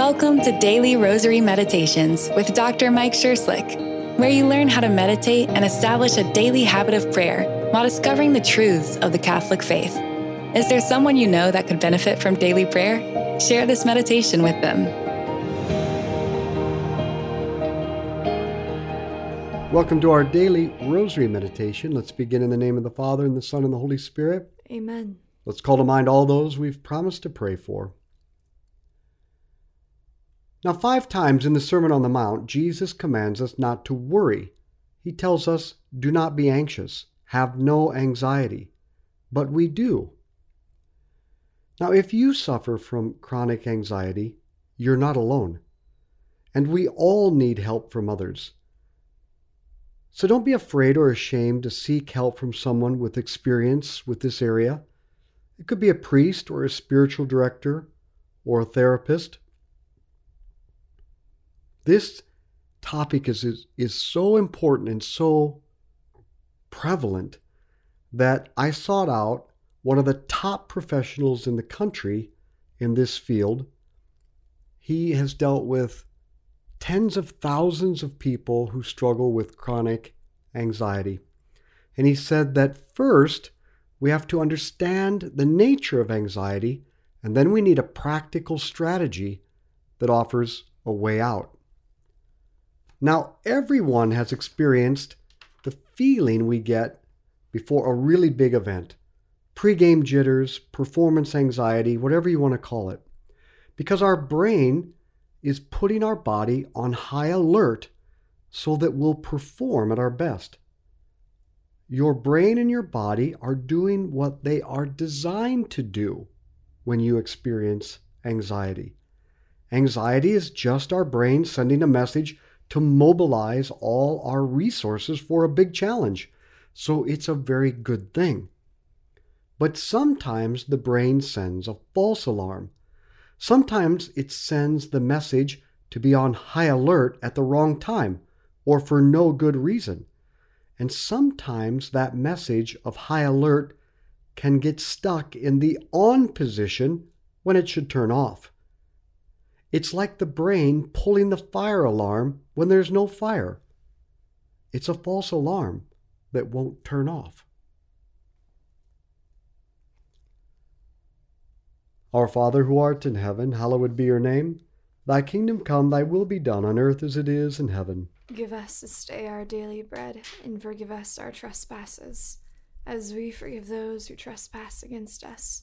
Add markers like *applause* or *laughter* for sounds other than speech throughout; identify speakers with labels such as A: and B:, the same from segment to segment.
A: Welcome to Daily Rosary Meditations with Dr. Mike Scherschligt, where you learn how to meditate and establish a daily habit of prayer while discovering the truths of the Catholic faith. Is there someone you know that could benefit from daily prayer? Share this meditation with them.
B: Welcome to our daily rosary meditation. Let's begin in the name of the Father, and the Son, and the Holy Spirit.
C: Amen.
B: Let's call to mind all those we've promised to pray for. Now, five times in the Sermon on the Mount, Jesus commands us not to worry. He tells us, do not be anxious, have no anxiety. But we do. Now, if you suffer from chronic anxiety, you're not alone. And we all need help from others. So don't be afraid or ashamed to seek help from someone with experience with this area. It could be a priest or a spiritual director or a therapist. This topic is, is, is so important and so prevalent that I sought out one of the top professionals in the country in this field. He has dealt with tens of thousands of people who struggle with chronic anxiety. And he said that first, we have to understand the nature of anxiety, and then we need a practical strategy that offers a way out. Now, everyone has experienced the feeling we get before a really big event pre-game jitters, performance anxiety, whatever you want to call it. Because our brain is putting our body on high alert so that we'll perform at our best. Your brain and your body are doing what they are designed to do when you experience anxiety. Anxiety is just our brain sending a message to mobilize all our resources for a big challenge. So it's a very good thing. But sometimes the brain sends a false alarm. Sometimes it sends the message to be on high alert at the wrong time or for no good reason. And sometimes that message of high alert can get stuck in the on position when it should turn off. It's like the brain pulling the fire alarm when there's no fire. It's a false alarm that won't turn off. Our Father who art in heaven, hallowed be your name. Thy kingdom come, thy will be done on earth as it is in heaven.
C: Give us this day our daily bread, and forgive us our trespasses, as we forgive those who trespass against us.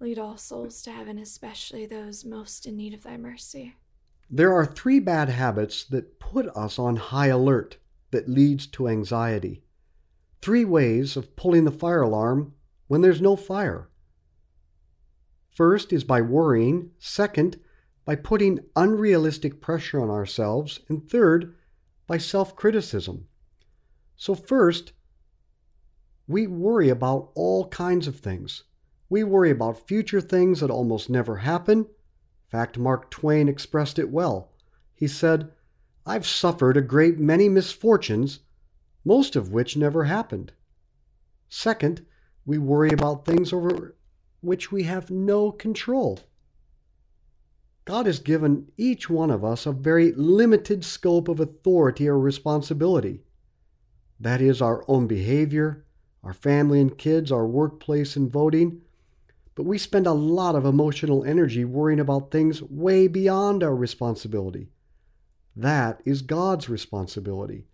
C: Lead all souls to heaven, especially those most in need of thy mercy.
B: there are three bad habits that put us on high alert that leads to anxiety. Three ways of pulling the fire alarm when there's no fire. First is by worrying, second, by putting unrealistic pressure on ourselves, and third, by self criticism. So, first, we worry about all kinds of things. We worry about future things that almost never happen. In fact, Mark Twain expressed it well. He said, I've suffered a great many misfortunes, most of which never happened. Second, we worry about things over which we have no control. God has given each one of us a very limited scope of authority or responsibility. That is our own behavior, our family and kids, our workplace and voting. But we spend a lot of emotional energy worrying about things way beyond our responsibility. That is God's responsibility.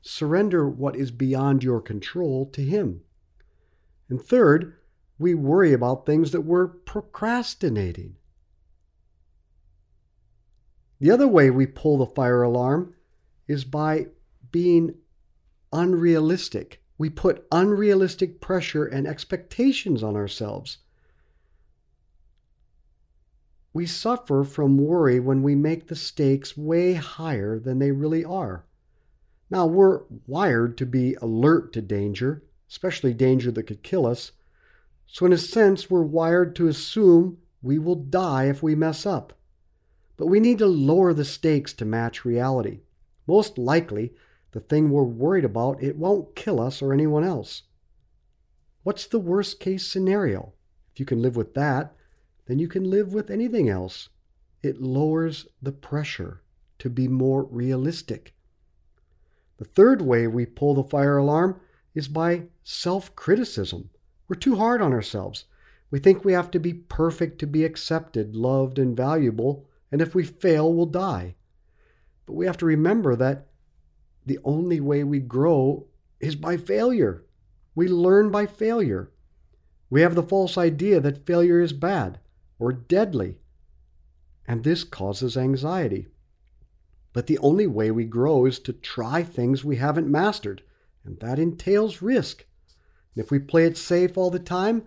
B: Surrender what is beyond your control to Him. And third, we worry about things that we're procrastinating. The other way we pull the fire alarm is by being unrealistic. We put unrealistic pressure and expectations on ourselves. We suffer from worry when we make the stakes way higher than they really are. Now, we're wired to be alert to danger, especially danger that could kill us. So, in a sense, we're wired to assume we will die if we mess up. But we need to lower the stakes to match reality. Most likely, the thing we're worried about, it won't kill us or anyone else. What's the worst case scenario? If you can live with that, then you can live with anything else. It lowers the pressure to be more realistic. The third way we pull the fire alarm is by self criticism. We're too hard on ourselves. We think we have to be perfect to be accepted, loved, and valuable, and if we fail, we'll die. But we have to remember that the only way we grow is by failure. We learn by failure. We have the false idea that failure is bad or deadly, and this causes anxiety. But the only way we grow is to try things we haven't mastered, and that entails risk. And if we play it safe all the time,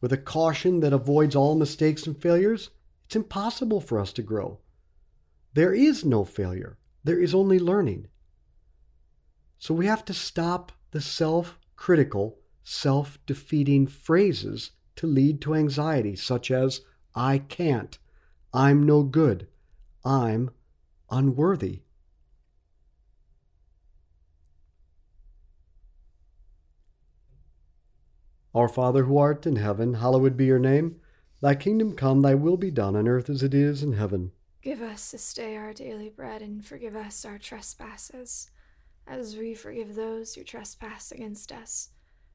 B: with a caution that avoids all mistakes and failures, it's impossible for us to grow. There is no failure, there is only learning. So we have to stop the self critical, self defeating phrases to lead to anxiety, such as, I can't, I'm no good, I'm unworthy. Our Father who art in heaven, hallowed be your name. Thy kingdom come, thy will be done on earth as it is in heaven.
C: Give us this day our daily bread, and forgive us our trespasses, as we forgive those who trespass against us.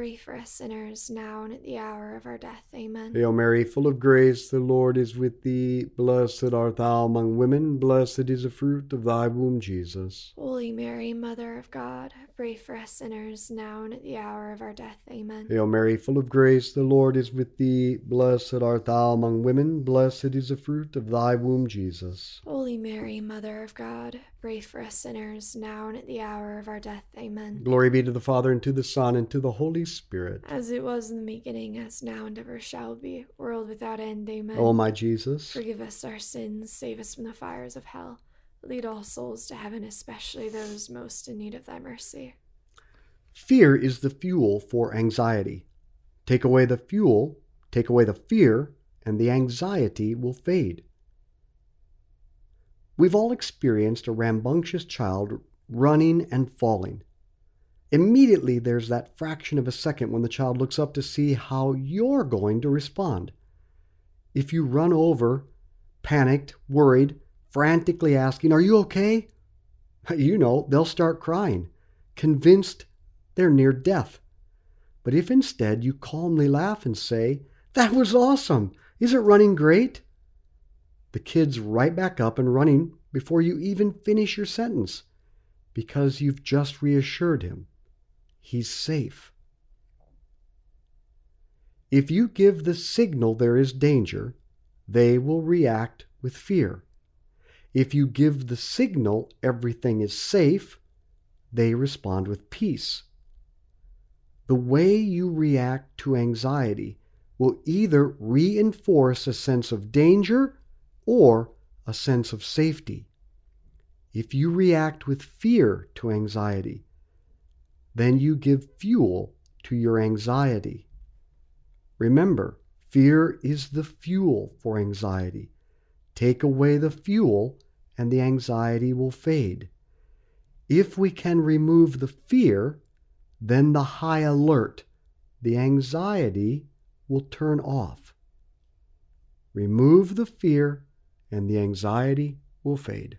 C: pray for us sinners, now and at the hour of our death. Amen.
B: Hail Mary, full of grace, the Lord is with thee. Blessed art thou among women, blessed is the fruit of thy womb, Jesus.
C: Holy Mary, Mother of God, pray for us sinners, now and at the hour of our death. Amen.
B: Hail Mary, full of grace, the Lord is with thee. Blessed art thou among women, blessed is the fruit of thy womb, Jesus.
C: Holy Mary, Mother of God, pray for us sinners, now and at the hour of our death. Amen.
B: Glory be to the Father, and to the Son, and to the Holy Spirit.
C: As it was in the beginning, as now and ever shall be, world without end. Amen.
B: O my Jesus,
C: Forgive us our sins, save us from the fires of hell. Lead all souls to heaven, especially those most in need of thy mercy.
B: fear is the fuel for anxiety. Take away the fuel, take away the fear, and the anxiety will fade. We've all experienced a rambunctious child running and falling. Immediately, there's that fraction of a second when the child looks up to see how you're going to respond. If you run over, panicked, worried, frantically asking, Are you okay? *laughs* You know, they'll start crying, convinced they're near death. But if instead you calmly laugh and say, That was awesome! Is it running great? The kid's right back up and running before you even finish your sentence because you've just reassured him. He's safe. If you give the signal there is danger, they will react with fear. If you give the signal everything is safe, they respond with peace. The way you react to anxiety will either reinforce a sense of danger or a sense of safety. If you react with fear to anxiety, then you give fuel to your anxiety. Remember, fear is the fuel for anxiety. Take away the fuel, and the anxiety will fade. If we can remove the fear, then the high alert, the anxiety, will turn off. Remove the fear, and the anxiety will fade.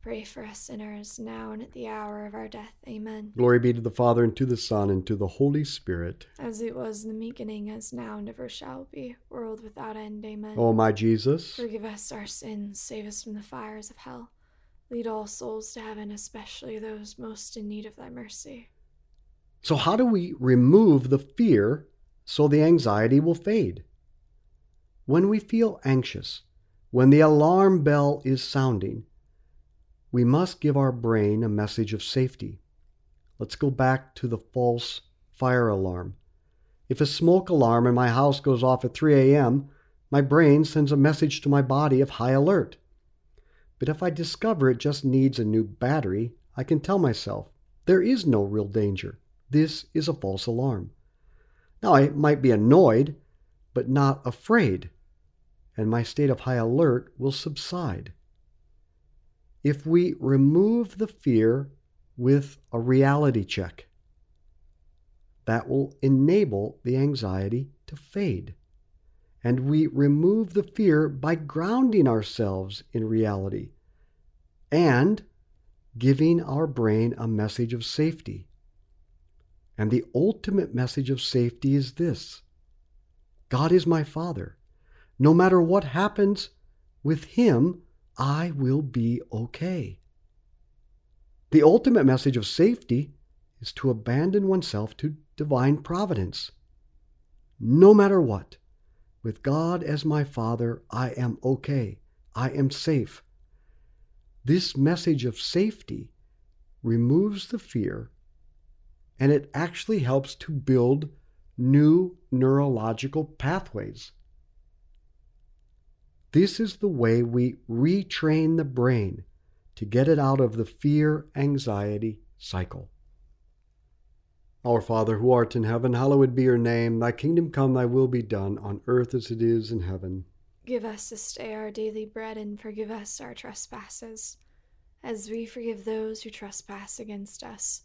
C: pray for us sinners, now and at the hour of our death. Amen.
B: Glory be to the Father, and to the Son, and to the Holy Spirit.
C: As it was in the beginning, as now, and ever shall be, world without end. Amen.
B: O my Jesus,
C: Forgive us our sins, save us from the fires of hell. Lead all souls to heaven, especially those most in need of thy mercy.
B: So, how do we remove the fear so the anxiety will fade? When we feel anxious, when the alarm bell is sounding, we must give our brain a message of safety. Let's go back to the false fire alarm. If a smoke alarm in my house goes off at 3 a.m., my brain sends a message to my body of high alert. But if I discover it just needs a new battery, I can tell myself, there is no real danger. This is a false alarm. Now, I might be annoyed, but not afraid, and my state of high alert will subside. If we remove the fear with a reality check, that will enable the anxiety to fade. And we remove the fear by grounding ourselves in reality and giving our brain a message of safety. And the ultimate message of safety is this God is my Father. No matter what happens with Him, I will be okay. The ultimate message of safety is to abandon oneself to divine providence. No matter what, with God as my Father, I am okay. I am safe. This message of safety removes the fear and it actually helps to build new neurological pathways. This is the way we retrain the brain to get it out of the fear anxiety cycle. Our Father who art in heaven, hallowed be your name. Thy kingdom come, thy will be done, on earth as it is in heaven.
C: Give us this day our daily bread, and forgive us our trespasses, as we forgive those who trespass against us.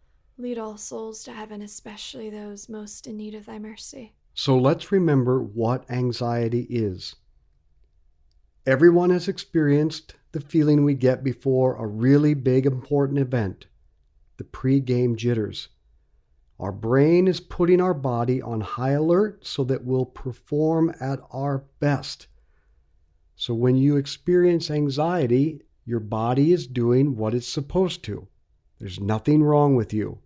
C: Lead all souls to heaven, especially those most in need of thy mercy.
B: So let's remember what anxiety is. Everyone has experienced the feeling we get before a really big important event the pre-game jitters. Our brain is putting our body on high alert so that we'll perform at our best. So when you experience anxiety, your body is doing what it's supposed to. There's nothing wrong with you.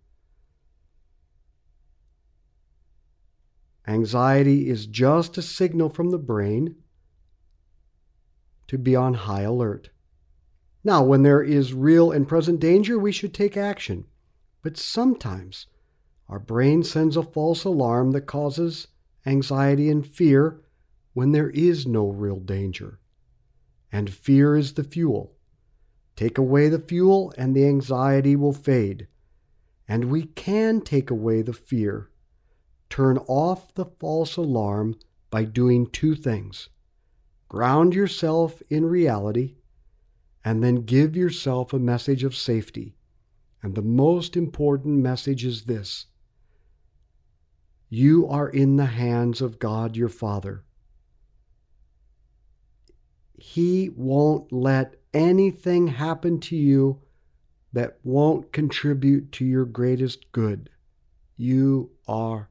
B: Anxiety is just a signal from the brain to be on high alert. Now, when there is real and present danger, we should take action. But sometimes our brain sends a false alarm that causes anxiety and fear when there is no real danger. And fear is the fuel. Take away the fuel, and the anxiety will fade. And we can take away the fear. Turn off the false alarm by doing two things ground yourself in reality and then give yourself a message of safety. And the most important message is this You are in the hands of God your Father. He won't let anything happen to you that won't contribute to your greatest good. You are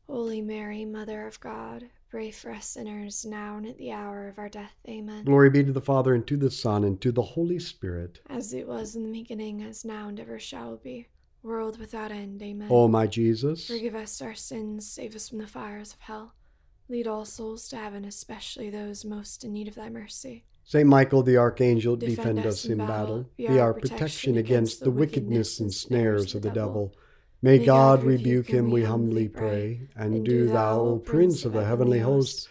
C: Holy Mary, Mother of God, pray for us sinners, now and at the hour of our death. Amen.
B: Glory be to the Father, and to the Son, and to the Holy Spirit.
C: As it was in the beginning, as now and ever shall be, world without end. Amen.
B: O my Jesus,
C: Forgive us our sins, save us from the fires of hell. Lead all souls to heaven, especially those most in need of thy mercy.
B: Saint Michael the Archangel,
C: Defend
B: defend
C: us
B: in battle.
C: battle.
B: Be our protection against the wickedness and snares of the devil. May
C: May God
B: rebuke him, we humbly pray. And do thou, O Prince of the heavenly host,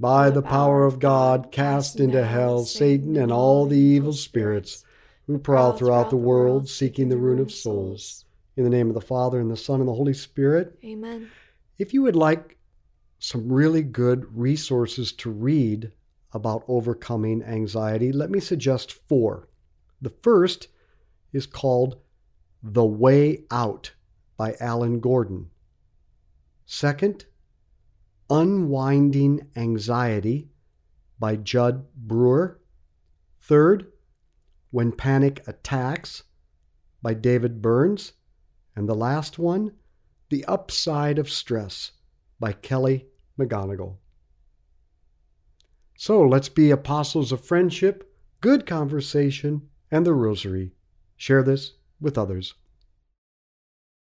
B: by the power of God, cast into hell Satan and all the evil spirits who prowl throughout the world seeking the ruin of souls. In the name of the Father, and the Son, and the Holy Spirit.
C: Amen.
B: If you would like some really good resources to read about overcoming anxiety, let me suggest four. The first is called The Way Out by Alan Gordon. Second, Unwinding Anxiety by Judd Brewer. Third, When Panic Attacks by David Burns. And the last one, The Upside of Stress by Kelly McGonigal. So let's be apostles of friendship, good conversation, and the rosary. Share this with others.